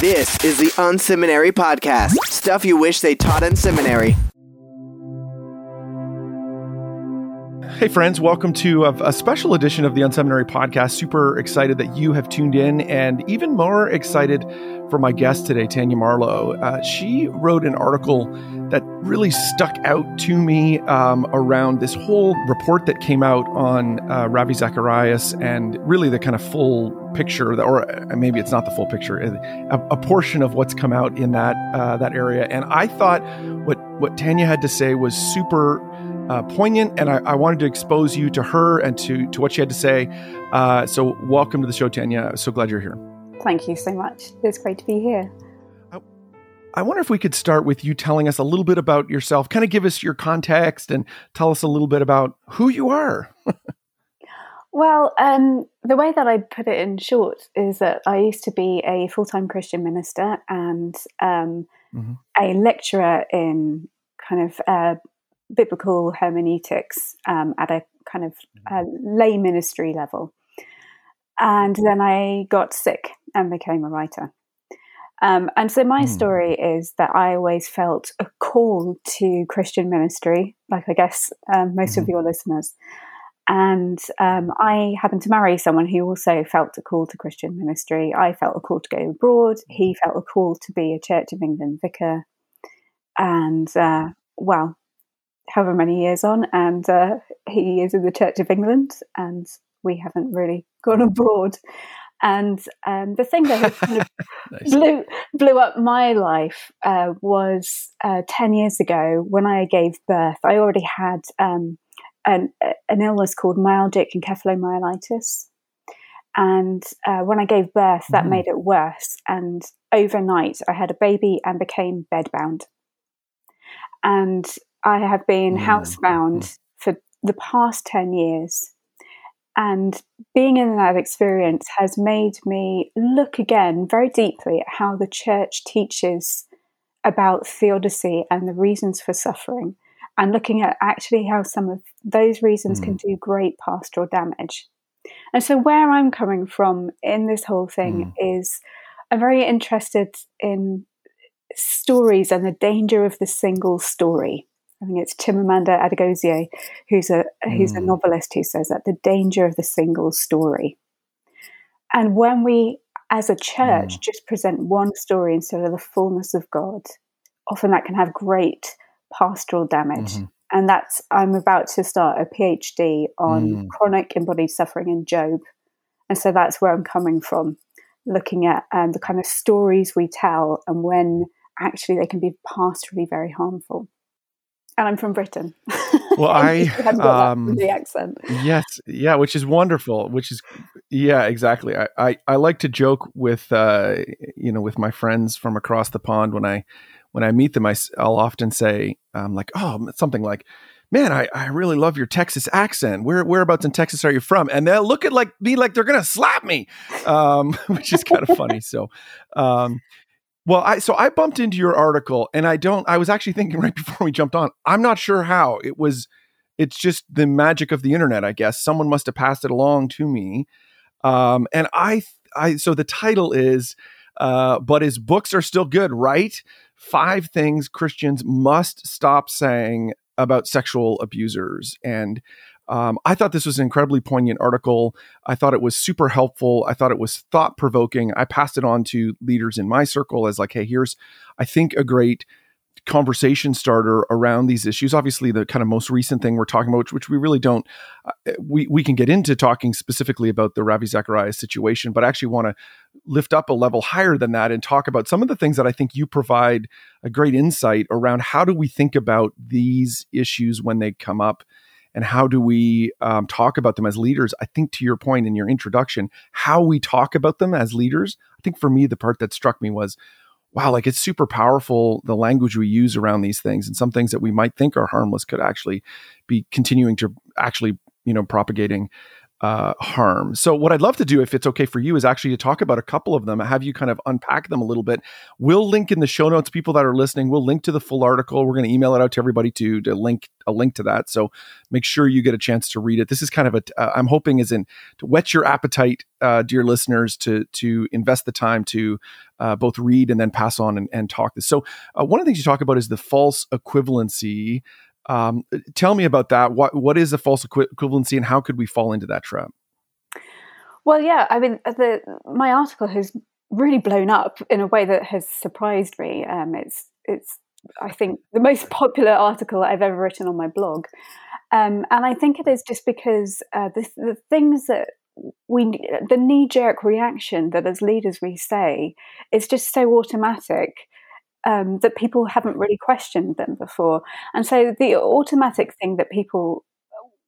This is the Unseminary Podcast. Stuff you wish they taught in seminary. Hey, friends, welcome to a, special edition of the Unseminary Podcast. Super excited that you have tuned in, and even more excited for my guest today, Tanya Marlow. Uh, she wrote an article that really stuck out to me um, around this whole report that came out on uh, Ravi Zacharias and really the kind of full picture, or uh, maybe it's not the full picture, a, a portion of what's come out in that uh, that area. And I thought what what Tanya had to say was super uh, poignant, and I, I, wanted to expose you to her and to to what she had to say. Uh, so, welcome to the show, Tanya. So glad you're here. Thank you so much. It's great to be here. I, I wonder if we could start with you telling us a little bit about yourself. Kind of give us your context and tell us a little bit about who you are. well, um, the way that I put it in short is that I used to be a full time Christian minister and um, mm-hmm. a lecturer in kind of uh, biblical hermeneutics um, at a kind of uh, lay ministry level. And then I got sick and became a writer. Um, and so my mm. story is that I always felt a call to Christian ministry, like I guess um, most mm. of hmm. your listeners. And um, I happened to marry someone who also felt a call to Christian ministry. I felt a call to go abroad. He felt a call to be a Church of England vicar. And uh, well, however many years on, and uh, he is in the Church of England, and we haven't really gone abroad. And um, the thing that kind of nice. blew blew up my life uh, was uh, ten years ago when I gave birth. I already had um, an, an illness called myalgic encephalomyelitis, and uh, when I gave birth, that mm. made it worse. And overnight, I had a baby and became bedbound. And I have been mm. housebound for the past 10 years. And being in that experience has made me look again very deeply at how the church teaches about theodicy and the reasons for suffering, and looking at actually how some of those reasons mm. can do great pastoral damage. And so, where I'm coming from in this whole thing mm. is I'm very interested in stories and the danger of the single story. I think it's Chimamanda Adigozie, who's a who's mm. a novelist who says that the danger of the single story. And when we, as a church, mm. just present one story instead of the fullness of God, often that can have great pastoral damage. Mm-hmm. And that's I'm about to start a PhD on mm. chronic embodied suffering in Job, and so that's where I'm coming from, looking at um, the kind of stories we tell and when actually they can be pastorally very harmful and I'm from Britain. Well, I um, the accent. Yes, yeah, which is wonderful. Which is yeah, exactly. I I, I like to joke with uh, you know with my friends from across the pond when I when I meet them. I, I'll often say um, like oh something like. Man, I, I really love your Texas accent. Where whereabouts in Texas are you from? And they'll look at like me like they're gonna slap me, um, which is kind of funny. So, um, well, I so I bumped into your article and I don't I was actually thinking right before we jumped on. I'm not sure how. It was it's just the magic of the internet, I guess. Someone must have passed it along to me. Um, and I I so the title is uh, but his books are still good, right? Five things Christians must stop saying about sexual abusers. And um, I thought this was an incredibly poignant article. I thought it was super helpful. I thought it was thought provoking. I passed it on to leaders in my circle as like, hey, here's, I think, a great conversation starter around these issues. Obviously, the kind of most recent thing we're talking about, which, which we really don't, uh, we, we can get into talking specifically about the Ravi Zacharias situation, but I actually want to lift up a level higher than that and talk about some of the things that I think you provide a great insight around how do we think about these issues when they come up and how do we um, talk about them as leaders? I think to your point in your introduction how we talk about them as leaders i think for me the part that struck me was wow like it's super powerful the language we use around these things and some things that we might think are harmless could actually be continuing to actually you know propagating uh, harm. So, what I'd love to do, if it's okay for you, is actually to talk about a couple of them, have you kind of unpack them a little bit. We'll link in the show notes, people that are listening, we'll link to the full article. We're going to email it out to everybody to, to link a link to that. So, make sure you get a chance to read it. This is kind of a, uh, I'm hoping is in to whet your appetite, uh, dear listeners, to to invest the time to uh, both read and then pass on and, and talk this. So, uh, one of the things you talk about is the false equivalency um, tell me about that. What what is a false equivalency, and how could we fall into that trap? Well, yeah, I mean, the my article has really blown up in a way that has surprised me. Um, it's it's I think the most popular article I've ever written on my blog, um, and I think it is just because uh, the the things that we the knee jerk reaction that as leaders we say is just so automatic um, that people haven't really questioned them before. And so the automatic thing that people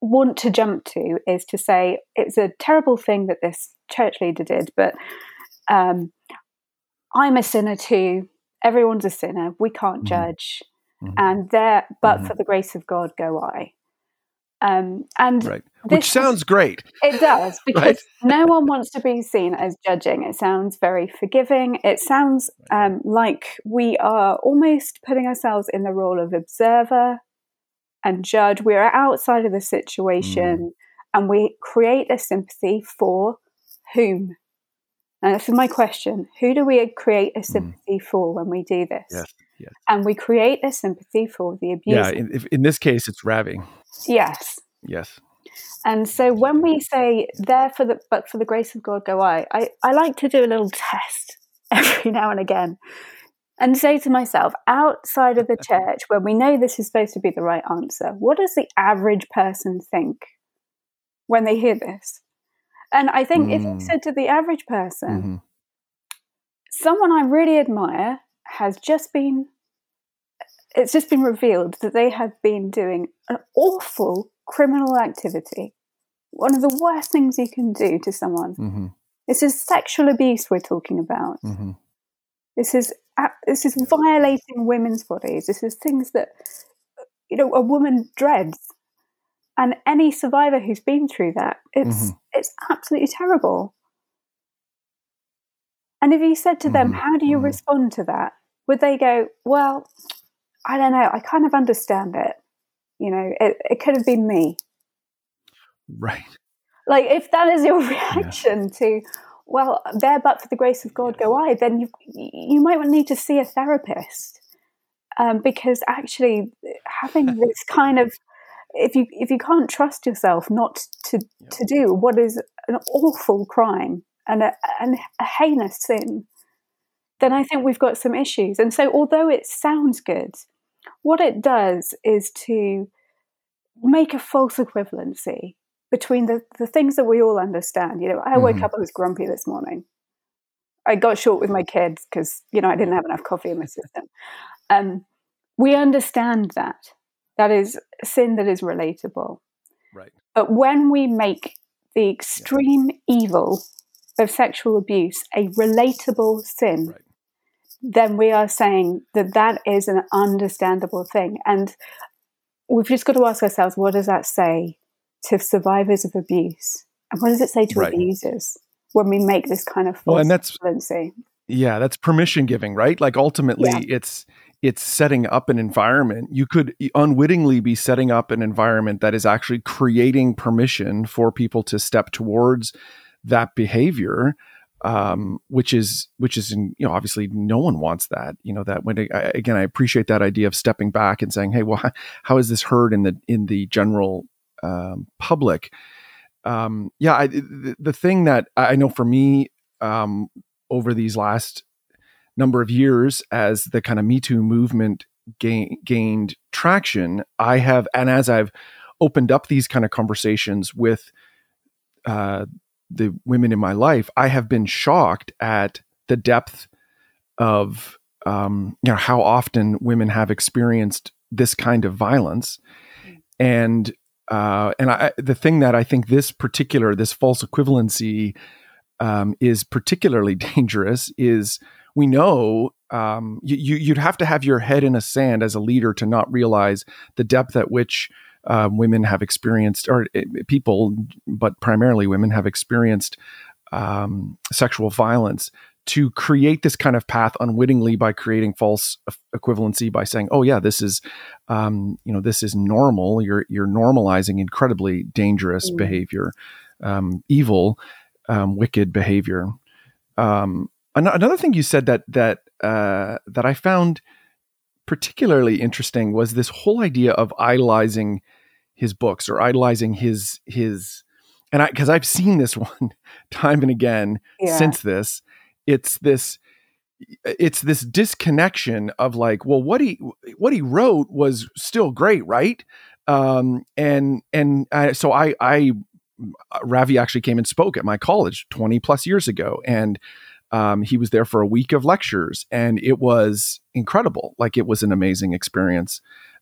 want to jump to is to say it's a terrible thing that this church leader did, but um, I'm a sinner too. Everyone's a sinner. We can't mm-hmm. judge. Mm-hmm. And there, but mm-hmm. for the grace of God, go I. Um, and right. which sounds great. It does because right? no one wants to be seen as judging. It sounds very forgiving. It sounds um, like we are almost putting ourselves in the role of observer and judge. We are outside of the situation, mm. and we create a sympathy for whom. And this is my question: Who do we create a mm. sympathy mm. for when we do this? Yes. Yes. And we create a sympathy for the abuser. Yeah, in, in this case, it's Ravi. Yes. Yes. And so when we say there for the but for the grace of God go I, I, I like to do a little test every now and again and say to myself, outside of the church, when we know this is supposed to be the right answer, what does the average person think when they hear this? And I think mm. if you mm. said to the average person, mm-hmm. someone I really admire has just been it's just been revealed that they have been doing an awful criminal activity. One of the worst things you can do to someone. Mm-hmm. This is sexual abuse we're talking about. Mm-hmm. This is this is violating women's bodies. This is things that you know a woman dreads, and any survivor who's been through that, it's mm-hmm. it's absolutely terrible. And if you said to them, mm-hmm. "How do you mm-hmm. respond to that?" would they go, "Well, I don't know. I kind of understand it. You know, it, it could have been me. Right. Like if that is your reaction yeah. to, well, there but for the grace of God go I, then you you might need to see a therapist um, because actually having this kind of if you if you can't trust yourself not to yeah. to do what is an awful crime and a, and a heinous sin, then I think we've got some issues. And so, although it sounds good, what it does is to make a false equivalency between the, the things that we all understand. You know, I woke mm-hmm. up, I was grumpy this morning. I got short with my kids because, you know, I didn't have enough coffee in my system. Um, we understand that. That is sin that is relatable. Right. But when we make the extreme yeah. evil of sexual abuse a relatable sin, right then we are saying that that is an understandable thing. And we've just got to ask ourselves what does that say to survivors of abuse? And what does it say to right. abusers when we make this kind of false well, and that's, Yeah, that's permission giving, right? Like ultimately yeah. it's it's setting up an environment. You could unwittingly be setting up an environment that is actually creating permission for people to step towards that behavior um, which is which is you know obviously no one wants that you know that when I, again I appreciate that idea of stepping back and saying hey well how, how is this heard in the in the general um, public? Um, yeah I, the, the, thing that I know for me um, over these last number of years as the kind of Me Too movement gain, gained traction I have and as I've opened up these kind of conversations with uh, the women in my life, I have been shocked at the depth of um, you know how often women have experienced this kind of violence, and uh, and I, the thing that I think this particular this false equivalency um, is particularly dangerous is we know um, you, you'd have to have your head in a sand as a leader to not realize the depth at which uh, women have experienced, or uh, people, but primarily women have experienced um, sexual violence to create this kind of path unwittingly by creating false equivalency by saying, "Oh yeah, this is, um, you know, this is normal." You're you're normalizing incredibly dangerous mm. behavior, um, evil, um, wicked behavior. Um, another thing you said that that uh, that I found particularly interesting was this whole idea of idolizing his books or idolizing his his and I because I've seen this one time and again yeah. since this. It's this it's this disconnection of like, well, what he what he wrote was still great, right? Um, and and I, so I I Ravi actually came and spoke at my college 20 plus years ago, and um, he was there for a week of lectures, and it was incredible. Like it was an amazing experience,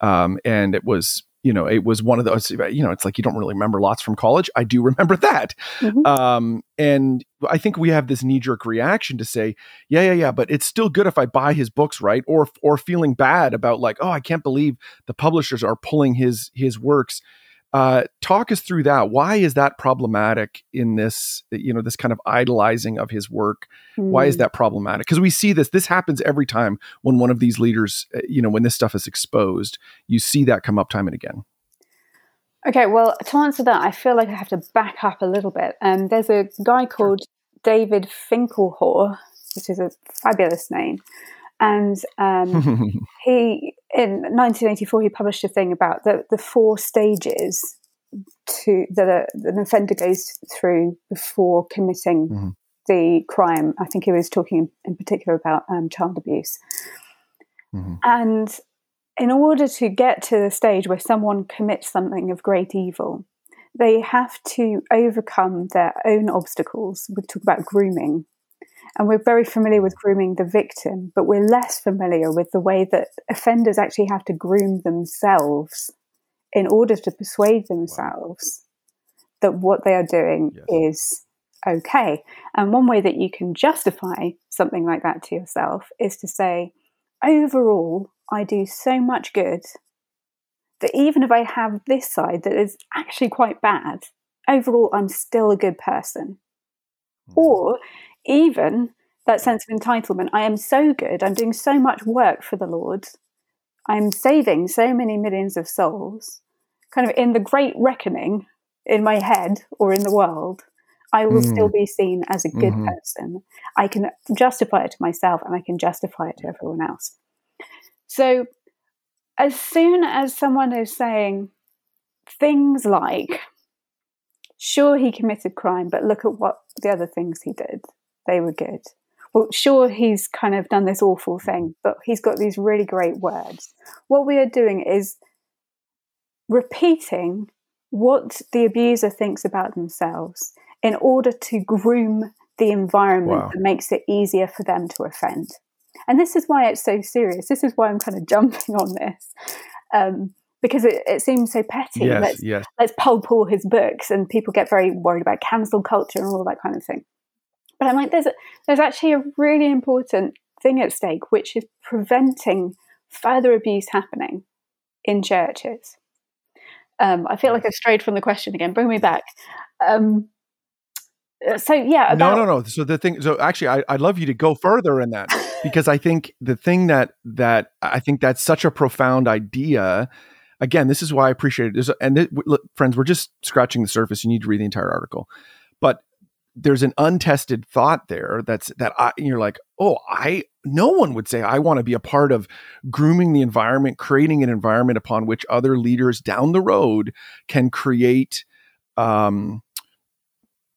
um, and it was you know, it was one of those, you know, it's like you don't really remember lots from college. I do remember that. Mm-hmm. Um, and I think we have this knee jerk reaction to say, yeah, yeah, yeah, but it's still good if I buy his books, right? Or, or feeling bad about like, oh, I can't believe the publishers are pulling his, his works uh, talk us through that. Why is that problematic in this, you know, this kind of idolizing of his work? Mm. Why is hmm. that problematic? Because we see this, this happens every time when one of these leaders, uh, you know, when this stuff is exposed, you see that come up time and again. Okay, well, to answer that, I feel like I have to back up a little bit. Um, there's a guy called David Finkelhor, which is a fabulous name. And um, he, in 1984, he published a thing about the, the four stages to that, a, that an offender goes through before committing mm-hmm. the crime. I think he was talking in particular about um, child abuse. Mm-hmm. And in order to get to the stage where someone commits something of great evil, they have to overcome their own obstacles. We talk about grooming and we're very familiar with grooming the victim, but we're less familiar with the way that offenders actually have to groom themselves in order to persuade themselves wow. that what they are doing yes. is okay. And one way that you can justify something like that to yourself is to say, overall, I do so much good that even if I have this side that is actually quite bad, overall, I'm still a good person. Mm. Or even that sense of entitlement. I am so good. I'm doing so much work for the Lord. I'm saving so many millions of souls. Kind of in the great reckoning in my head or in the world, I will mm. still be seen as a good mm-hmm. person. I can justify it to myself and I can justify it to everyone else. So, as soon as someone is saying things like, sure, he committed crime, but look at what the other things he did, they were good. Well, sure, he's kind of done this awful thing, but he's got these really great words. What we are doing is repeating what the abuser thinks about themselves in order to groom the environment wow. that makes it easier for them to offend. And this is why it's so serious. This is why I'm kind of jumping on this. Um, because it, it, seems so petty. Yes, let's, yes. let's pulp all his books, and people get very worried about cancel culture and all that kind of thing. But I'm like, there's a, there's actually a really important thing at stake, which is preventing further abuse happening in churches. Um, I feel like I've strayed from the question again. Bring me back. Um, uh, so yeah, about- no, no, no. So the thing, so actually, I, I'd love you to go further in that because I think the thing that that I think that's such a profound idea. Again, this is why I appreciate it. There's, and it, look, friends, we're just scratching the surface. You need to read the entire article. But there's an untested thought there that's that I, you're like, oh, I no one would say I want to be a part of grooming the environment, creating an environment upon which other leaders down the road can create um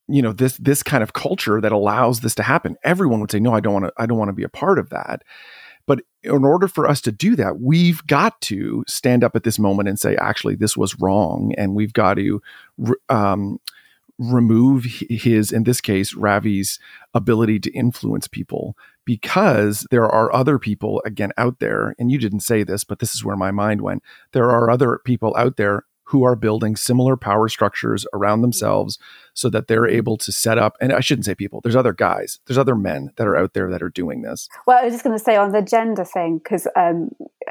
you know this this kind of culture that allows this to happen. Everyone would say, no, I don't want to I don't want to be a part of that. But in order for us to do that, we've got to stand up at this moment and say, actually, this was wrong, and we've got to um, remove his, in this case, Ravi's ability to influence people because there are other people, again, out there, and you didn't say this, but this is where my mind went. There are other people out there who are building similar power structures around themselves so that they're able to set up and I shouldn't say people there's other guys there's other men that are out there that are doing this well I was just going to say on the gender thing because um,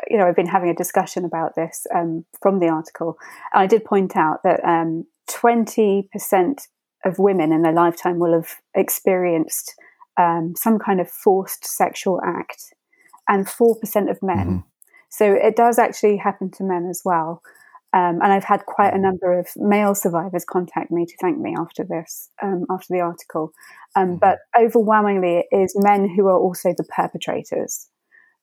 you know, I've been having a discussion about this um, from the article, and I did point out that um, twenty percent of women in their lifetime will have experienced um, some kind of forced sexual act, and four percent of men. Mm-hmm. So it does actually happen to men as well. Um, and I've had quite a mm-hmm. number of male survivors contact me to thank me after this, um, after the article. Um, mm-hmm. But overwhelmingly, it is men who are also the perpetrators.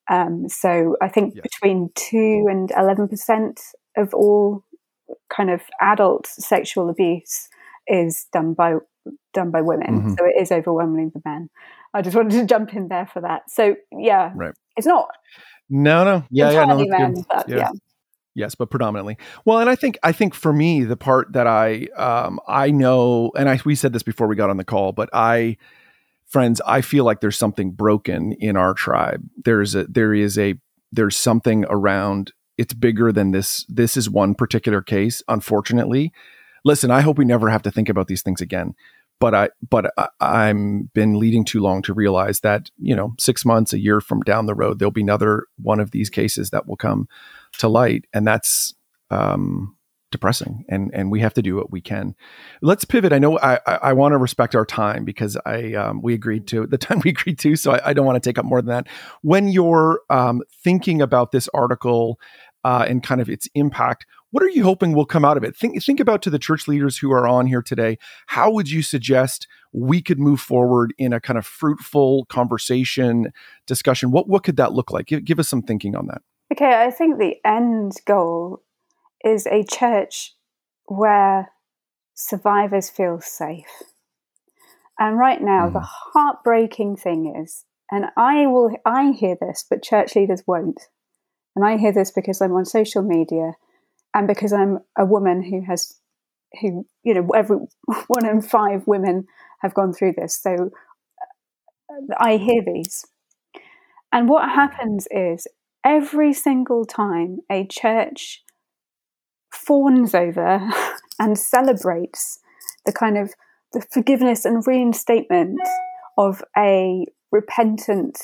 Um, so I think between two and eleven percent of all kind of adult sexual abuse is done by done by women. Mm-hmm. So it is overwhelmingly the men. I just wanted to jump in there for that. So yeah, right. it's not. No, no, yeah, yeah, no, men, but, yeah. yeah yes but predominantly. Well and i think i think for me the part that i um i know and i we said this before we got on the call but i friends i feel like there's something broken in our tribe. There's a there is a there's something around it's bigger than this this is one particular case unfortunately. Listen i hope we never have to think about these things again but I but I, am been leading too long to realize that you know six months a year from down the road there'll be another one of these cases that will come to light, and that's um, depressing. And and we have to do what we can. Let's pivot. I know I I, I want to respect our time because I um, we agreed to the time we agreed to, so I, I, don't want to take up more than that. When you're um, thinking about this article uh, and kind of its impact, what are you hoping will come out of it? Think think about to the church leaders who are on here today. How would you suggest we could move forward in a kind of fruitful conversation discussion? What what could that look like? Give, give us some thinking on that. Okay, I think the end goal is a church where survivors feel safe. And right now, mm. the heartbreaking thing is, and I will, I hear this, but church leaders won't. And I hear this because I'm on social media and because I'm a woman who has, who, you know, every one in five women have gone through this. So uh, I hear these. And what happens is every single time a church fawns over and celebrates the kind of the forgiveness and reinstatement of a repentant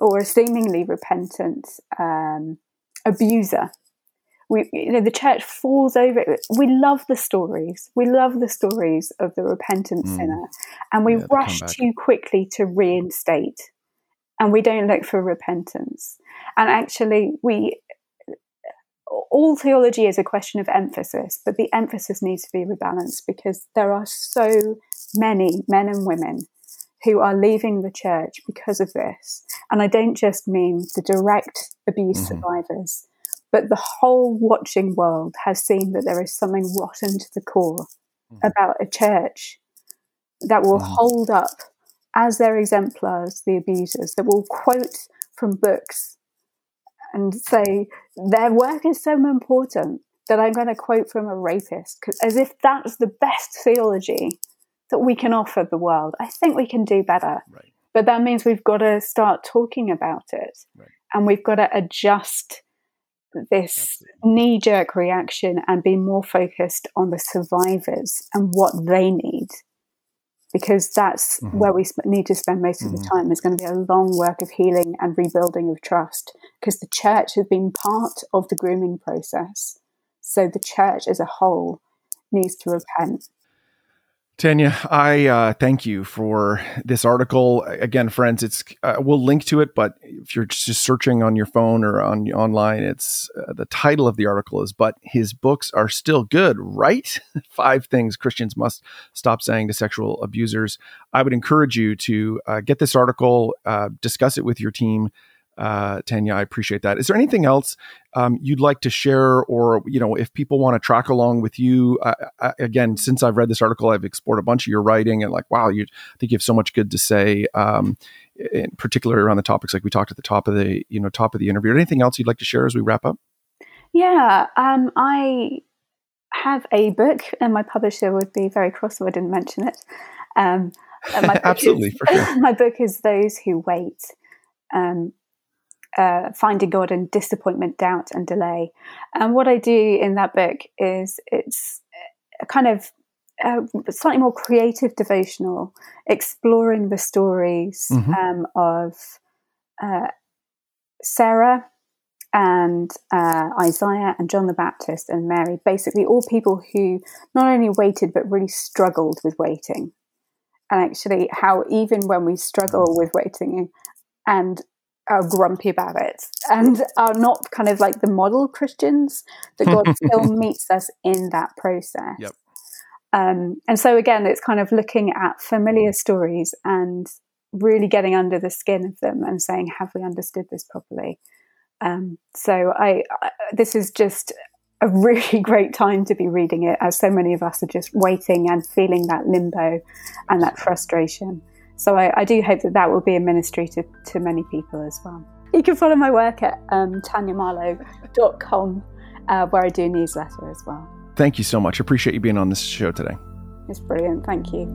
or a seemingly repentant um, abuser we you know the church falls over it. we love the stories. We love the stories of the repentant mm. sinner. And we yeah, rush too quickly to reinstate. And we don't look for repentance. And actually we all theology is a question of emphasis but the emphasis needs to be rebalanced because there are so many men and women who are leaving the church because of this. And i don't just mean the direct abuse mm-hmm. survivors but the whole watching world has seen that there is something rotten to the core mm. about a church that will mm. hold up as their exemplars the abusers, that will quote from books and say their work is so important that I'm going to quote from a rapist, as if that's the best theology that we can offer the world. I think we can do better. Right. But that means we've got to start talking about it. Right. And we've got to adjust this knee jerk reaction and be more focused on the survivors and what they need. Because that's mm-hmm. where we sp- need to spend most of the mm-hmm. time. It's going to be a long work of healing and rebuilding of trust because the church has been part of the grooming process. So the church as a whole needs to repent. Tanya, I uh, thank you for this article. Again, friends, it's uh, we'll link to it, but if you're just searching on your phone or on online, it's uh, the title of the article is "But His Books Are Still Good, Right? Five Things Christians Must Stop Saying to Sexual Abusers." I would encourage you to uh, get this article, uh, discuss it with your team, uh, Tanya. I appreciate that. Is there anything else um, you'd like to share, or you know, if people want to track along with you? Uh, I, again, since I've read this article, I've explored a bunch of your writing, and like, wow, you I think you have so much good to say, um, in particular around the topics like we talked at the top of the you know top of the interview. Anything else you'd like to share as we wrap up? Yeah, um, I have a book, and my publisher would be very cross if I didn't mention it. Um, Absolutely, is, sure. my book is Those Who Wait. Um, uh, finding God and disappointment, doubt, and delay. And what I do in that book is it's a kind of uh, slightly more creative devotional, exploring the stories mm-hmm. um, of uh, Sarah and uh, Isaiah and John the Baptist and Mary, basically all people who not only waited but really struggled with waiting. And actually, how even when we struggle with waiting and are grumpy about it and are not kind of like the model Christians, that God still meets us in that process. Yep. Um, and so, again, it's kind of looking at familiar stories and really getting under the skin of them and saying, have we understood this properly? Um, so I, I, this is just a really great time to be reading it, as so many of us are just waiting and feeling that limbo and that frustration. So I, I do hope that that will be a ministry to, to many people as well. You can follow my work at um, tanyamarlow.com, uh, where I do newsletter as well. Thank you so much. I appreciate you being on this show today. It's brilliant. Thank you.